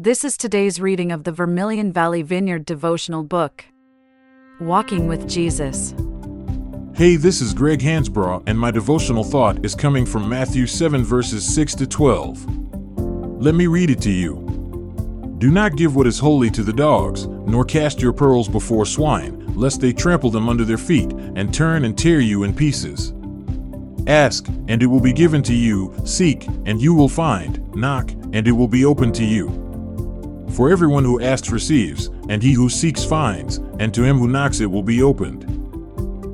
This is today's reading of the Vermilion Valley Vineyard devotional book, Walking with Jesus. Hey, this is Greg Hansbraugh, and my devotional thought is coming from Matthew 7, verses 6 to 12. Let me read it to you. Do not give what is holy to the dogs, nor cast your pearls before swine, lest they trample them under their feet, and turn and tear you in pieces. Ask, and it will be given to you, seek, and you will find, knock, and it will be opened to you. For everyone who asks receives, and he who seeks finds, and to him who knocks it will be opened.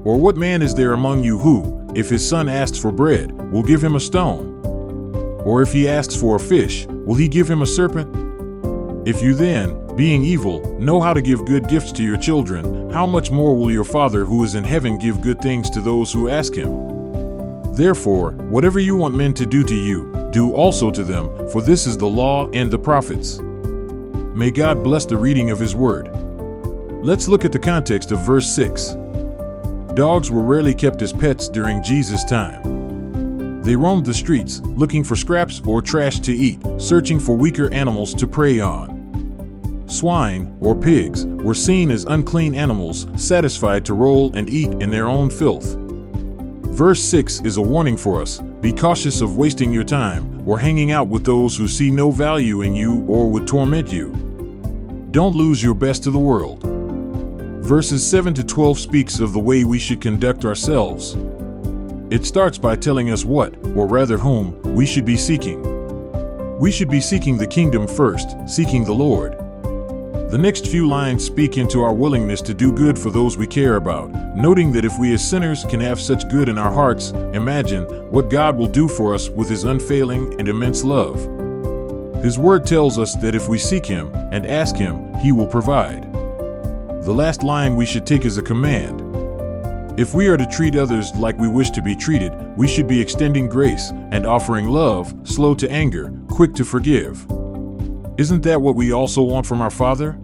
Or what man is there among you who, if his son asks for bread, will give him a stone? Or if he asks for a fish, will he give him a serpent? If you then, being evil, know how to give good gifts to your children, how much more will your Father who is in heaven give good things to those who ask him? Therefore, whatever you want men to do to you, do also to them, for this is the law and the prophets. May God bless the reading of His Word. Let's look at the context of verse 6. Dogs were rarely kept as pets during Jesus' time. They roamed the streets, looking for scraps or trash to eat, searching for weaker animals to prey on. Swine, or pigs, were seen as unclean animals, satisfied to roll and eat in their own filth. Verse 6 is a warning for us be cautious of wasting your time or hanging out with those who see no value in you or would torment you. Don't lose your best to the world. Verses 7 to 12 speaks of the way we should conduct ourselves. It starts by telling us what, or rather whom, we should be seeking. We should be seeking the kingdom first, seeking the Lord. The next few lines speak into our willingness to do good for those we care about, noting that if we as sinners can have such good in our hearts, imagine what God will do for us with His unfailing and immense love. His word tells us that if we seek Him and ask Him, He will provide. The last line we should take is a command. If we are to treat others like we wish to be treated, we should be extending grace and offering love, slow to anger, quick to forgive. Isn't that what we also want from our Father?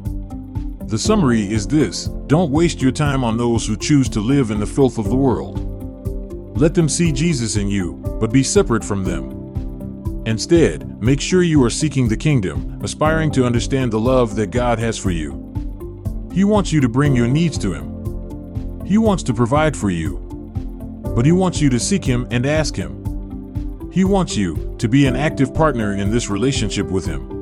The summary is this don't waste your time on those who choose to live in the filth of the world. Let them see Jesus in you, but be separate from them. Instead, make sure you are seeking the kingdom, aspiring to understand the love that God has for you. He wants you to bring your needs to Him. He wants to provide for you. But He wants you to seek Him and ask Him. He wants you to be an active partner in this relationship with Him.